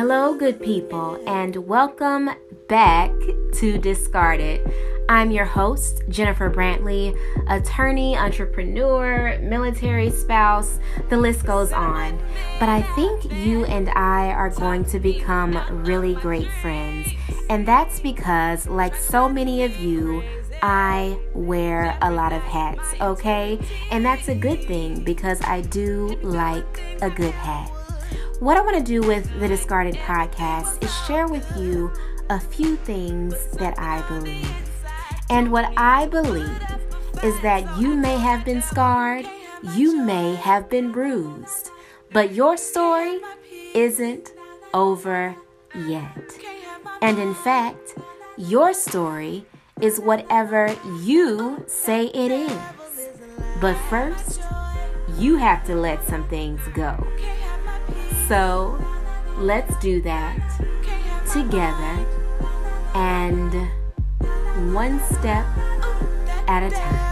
Hello, good people, and welcome back to DiscardIt. I'm your host, Jennifer Brantley, attorney, entrepreneur, military spouse, the list goes on. But I think you and I are going to become really great friends. And that's because, like so many of you, I wear a lot of hats, okay? And that's a good thing because I do like a good hat. What I want to do with the DiscardIt podcast is share with you a few things that I believe. And what I believe is that you may have been scarred, you may have been bruised, but your story isn't over yet. And in fact, your story is whatever you say it is. But first, you have to let some things go. So let's do that together and one step at a time.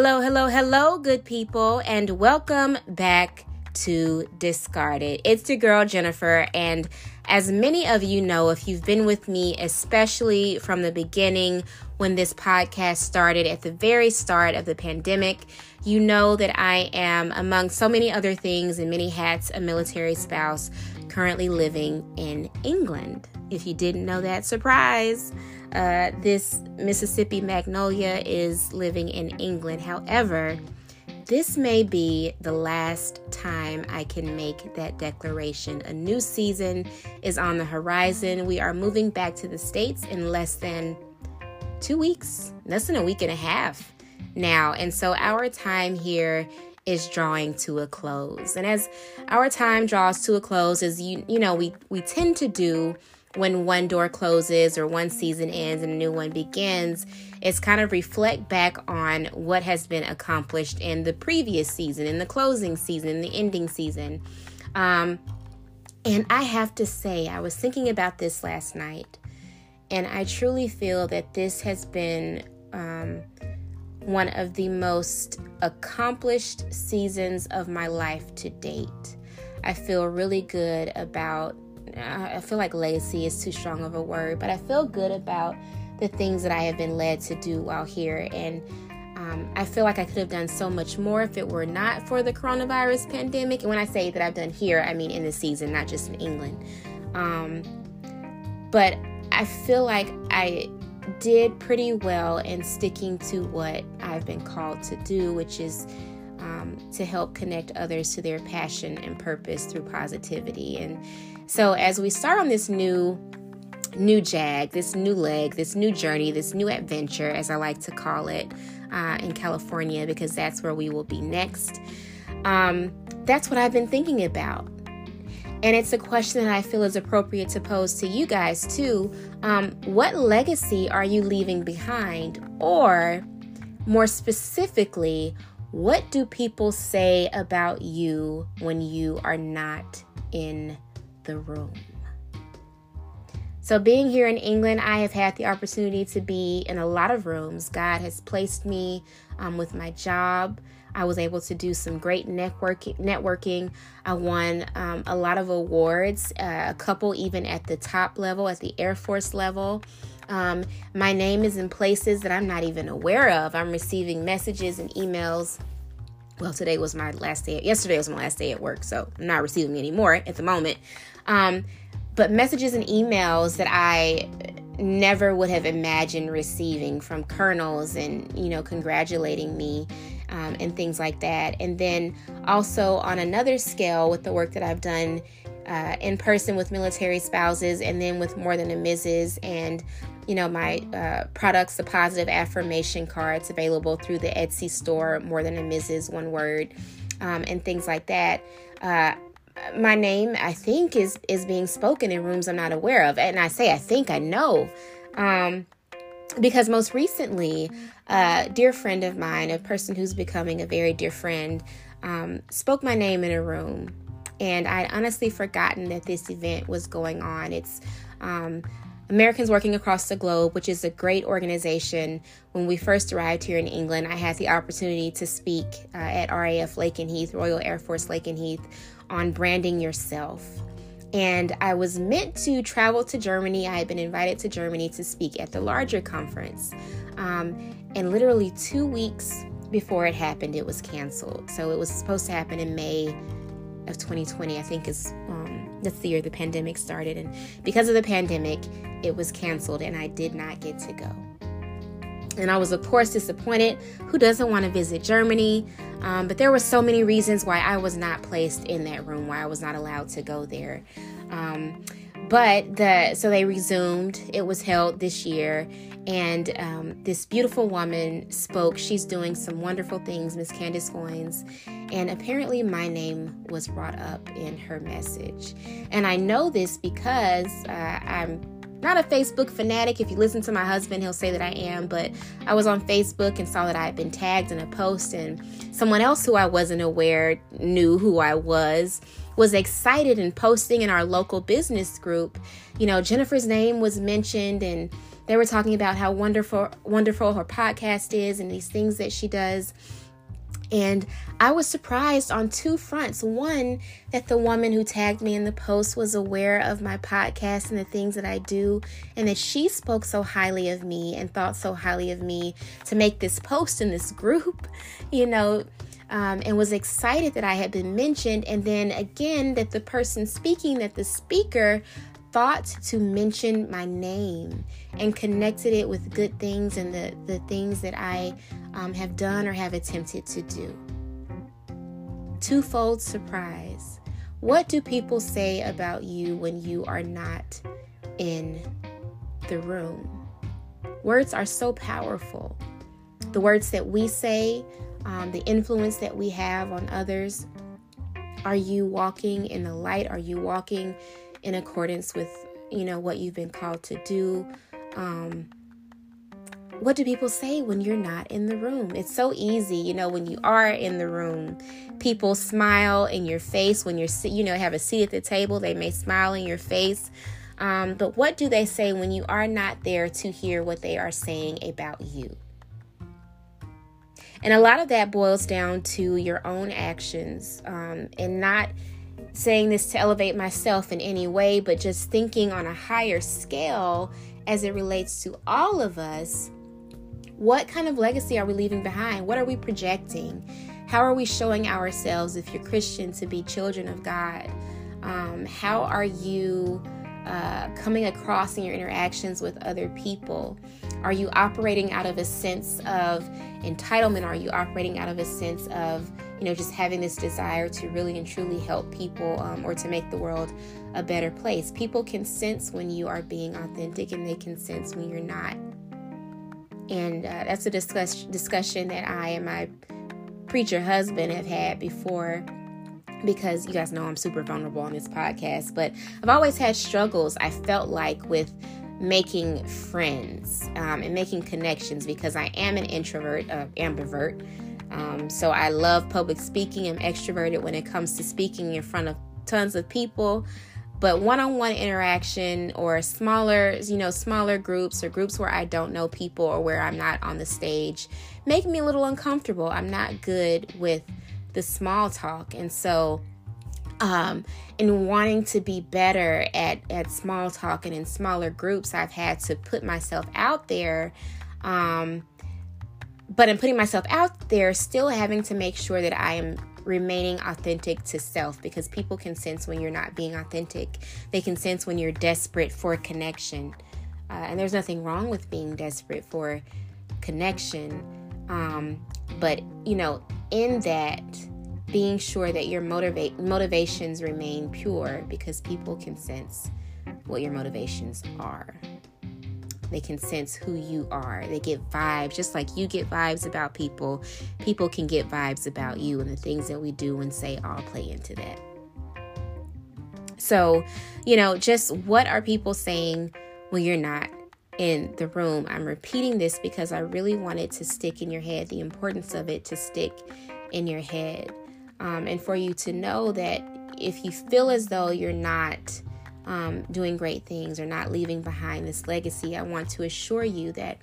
Hello, hello, hello, good people, and welcome back to DiscardIt. It's your girl Jennifer, and as many of you know, if you've been with me, especially from the beginning when this podcast started at the very start of the pandemic, you know that I am, among so many other things and many hats, a military spouse currently living in England. If you didn't know that, surprise! Uh, this Mississippi Magnolia is living in England. However, this may be the last time I can make that declaration. A new season is on the horizon. We are moving back to the States in less than two weeks, less than a week and a half now. And so our time here is drawing to a close. And as our time draws to a close, as you you know, we we tend to do when one door closes or one season ends and a new one begins, it's kind of reflect back on what has been accomplished in the previous season, in the closing season, in the ending season. Um, and I have to say, I was thinking about this last night, and I truly feel that this has been um, one of the most accomplished seasons of my life to date. I feel really good about I feel like legacy is too strong of a word, but I feel good about the things that I have been led to do while here. And um, I feel like I could have done so much more if it were not for the coronavirus pandemic. And when I say that I've done here, I mean in the season, not just in England. Um, but I feel like I did pretty well in sticking to what I've been called to do, which is um, to help connect others to their passion and purpose through positivity. And so as we start on this new new jag, this new leg, this new journey, this new adventure, as I like to call it, uh, in California, because that's where we will be next. Um, that's what I've been thinking about. And it's a question that I feel is appropriate to pose to you guys too. Um, what legacy are you leaving behind? Or more specifically, what do people say about you when you are not in the room. So, being here in England, I have had the opportunity to be in a lot of rooms. God has placed me um, with my job. I was able to do some great networking. networking. I won um, a lot of awards, uh, a couple even at the top level, at the Air Force level. Um, my name is in places that I'm not even aware of. I'm receiving messages and emails well today was my last day yesterday was my last day at work so i'm not receiving any more at the moment um, but messages and emails that i never would have imagined receiving from colonels and you know congratulating me um, and things like that and then also on another scale with the work that i've done uh, in person with military spouses and then with more than a mrs and you know, my uh, products, the positive affirmation cards available through the Etsy store, more than a Mrs. One Word, um, and things like that. Uh, my name, I think, is is being spoken in rooms I'm not aware of, and I say I think I know. Um, because most recently, a dear friend of mine, a person who's becoming a very dear friend, um, spoke my name in a room. And I'd honestly forgotten that this event was going on. It's um, Americans Working Across the Globe, which is a great organization. When we first arrived here in England, I had the opportunity to speak uh, at RAF Lakenheath, Royal Air Force Lakenheath, on branding yourself. And I was meant to travel to Germany. I had been invited to Germany to speak at the larger conference. Um, and literally two weeks before it happened, it was canceled. So it was supposed to happen in May of 2020, I think is um, that's the year the pandemic started. And because of the pandemic, it was canceled and I did not get to go. And I was, of course, disappointed. Who doesn't want to visit Germany? Um, but there were so many reasons why I was not placed in that room, why I was not allowed to go there. Um, but the so they resumed. It was held this year, and um, this beautiful woman spoke. She's doing some wonderful things, Miss Candace Goins, and apparently my name was brought up in her message. And I know this because uh, I'm not a Facebook fanatic. If you listen to my husband, he'll say that I am, but I was on Facebook and saw that I had been tagged in a post, and someone else who I wasn't aware knew who I was was excited and posting in our local business group. You know, Jennifer's name was mentioned and they were talking about how wonderful wonderful her podcast is and these things that she does. And I was surprised on two fronts. One, that the woman who tagged me in the post was aware of my podcast and the things that I do, and that she spoke so highly of me and thought so highly of me to make this post in this group, you know, um, and was excited that I had been mentioned. And then again, that the person speaking, that the speaker thought to mention my name and connected it with good things and the, the things that I um, have done or have attempted to do. Twofold surprise. What do people say about you when you are not in the room? Words are so powerful. The words that we say, um, the influence that we have on others. Are you walking in the light? Are you walking in accordance with, you know, what you've been called to do? Um, what do people say when you're not in the room? It's so easy, you know, when you are in the room, people smile in your face when you're, you know, have a seat at the table. They may smile in your face. Um, but what do they say when you are not there to hear what they are saying about you? And a lot of that boils down to your own actions um, and not saying this to elevate myself in any way, but just thinking on a higher scale as it relates to all of us. What kind of legacy are we leaving behind? What are we projecting? How are we showing ourselves, if you're Christian, to be children of God? Um, how are you uh, coming across in your interactions with other people? Are you operating out of a sense of entitlement? Are you operating out of a sense of, you know, just having this desire to really and truly help people um, or to make the world a better place? People can sense when you are being authentic and they can sense when you're not. And uh, that's a discuss- discussion that I and my preacher husband have had before because you guys know I'm super vulnerable on this podcast, but I've always had struggles, I felt like, with making friends um, and making connections because I am an introvert, uh, ambivert. Um, so I love public speaking. I'm extroverted when it comes to speaking in front of tons of people. But one-on-one interaction or smaller, you know, smaller groups or groups where I don't know people or where I'm not on the stage make me a little uncomfortable. I'm not good with the small talk, and so um, in wanting to be better at, at small talk and in smaller groups, I've had to put myself out there. Um, but in putting myself out there, still having to make sure that I am remaining authentic to self because people can sense when you're not being authentic. They can sense when you're desperate for connection. Uh, and there's nothing wrong with being desperate for connection. Um, but, you know, in that, being sure that your motivate motivations remain pure because people can sense what your motivations are. They can sense who you are. They get vibes, just like you get vibes about people. People can get vibes about you, and the things that we do and say all play into that. So, you know, just what are people saying when you're not in the room. I'm repeating this because I really wanted to stick in your head, the importance of it to stick in your head. Um, and for you to know that if you feel as though you're not um, doing great things or not leaving behind this legacy, I want to assure you that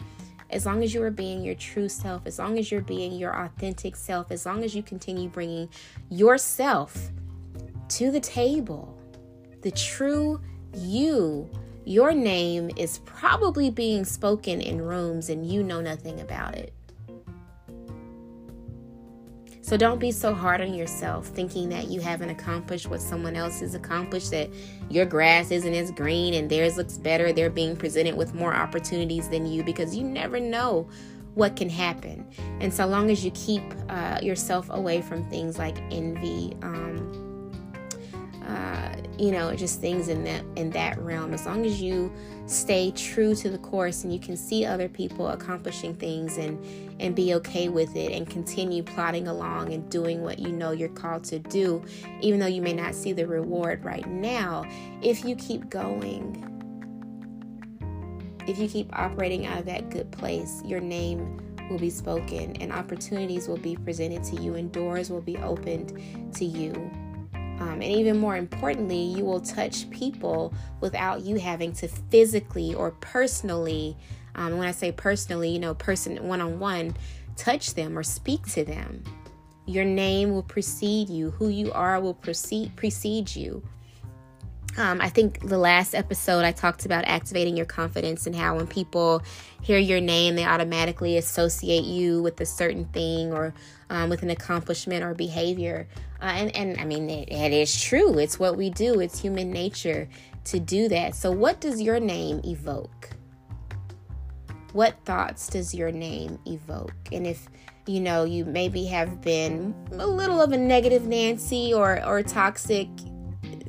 as long as you are being your true self, as long as you're being your authentic self, as long as you continue bringing yourself to the table, the true you, your name is probably being spoken in rooms and you know nothing about it. So don't be so hard on yourself thinking that you haven't accomplished what someone else has accomplished, that your grass isn't as green and theirs looks better. They're being presented with more opportunities than you because you never know what can happen. And so long as you keep uh, yourself away from things like envy, um, you know, just things in that in that realm. As long as you stay true to the course and you can see other people accomplishing things and and be okay with it and continue plodding along and doing what you know you're called to do, even though you may not see the reward right now. If you keep going, if you keep operating out of that good place, your name will be spoken and opportunities will be presented to you and doors will be opened to you um, and even more importantly, you will touch people without you having to physically or personally, um, when I say personally, you know, person one on one, touch them or speak to them. Your name will precede you. Who you are will precede precede you. Um, I think the last episode I talked about activating your confidence and how when people hear your name, they automatically associate you with a certain thing or um, with an accomplishment or behavior. Uh, and, and I mean, it, it is true. It's what we do, it's human nature to do that. So, what does your name evoke? What thoughts does your name evoke? And if you know you maybe have been a little of a negative Nancy or or toxic,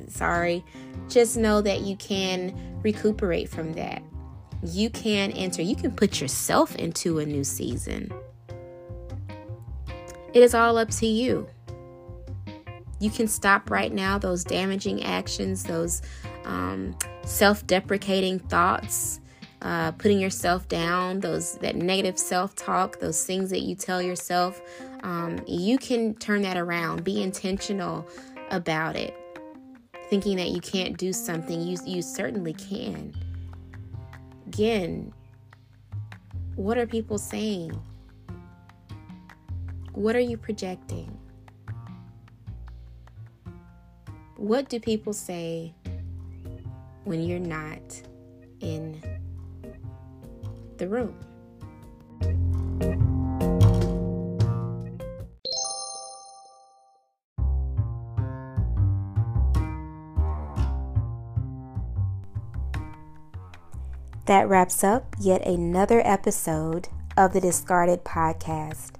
sorry, just know that you can recuperate from that. You can enter. You can put yourself into a new season. It is all up to you. You can stop right now those damaging actions, those um, self-deprecating thoughts, uh, putting yourself down, those that negative self-talk, those things that you tell yourself. Um, you can turn that around. Be intentional about it. Thinking that you can't do something, you you certainly can. Again, what are people saying? What are you projecting? What do people say when you're not in the room? That wraps up yet another episode of the DiscardIt Podcast.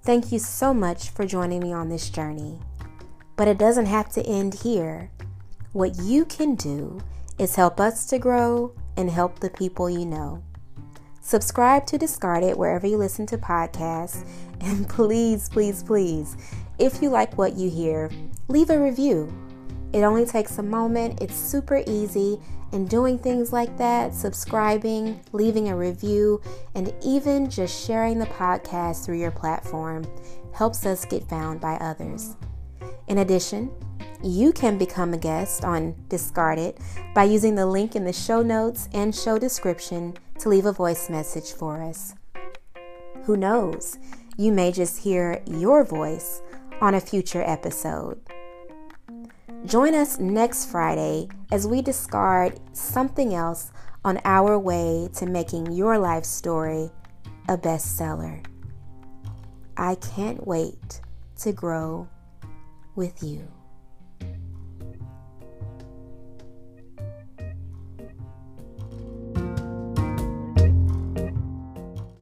Thank you so much for joining me on this journey. But it doesn't have to end here. What you can do is help us to grow and help the people you know. Subscribe to DiscardIt wherever you listen to podcasts. And please, please, please, if you like what you hear, leave a review. It only takes a moment, it's super easy, and doing things like that, subscribing, leaving a review, and even just sharing the podcast through your platform helps us get found by others. In addition, you can become a guest on DiscardIt by using the link in the show notes and show description to leave a voice message for us. Who knows? You may just hear your voice on a future episode. Join us next Friday as we discard something else on our way to making your life story a bestseller. I can't wait to grow with you.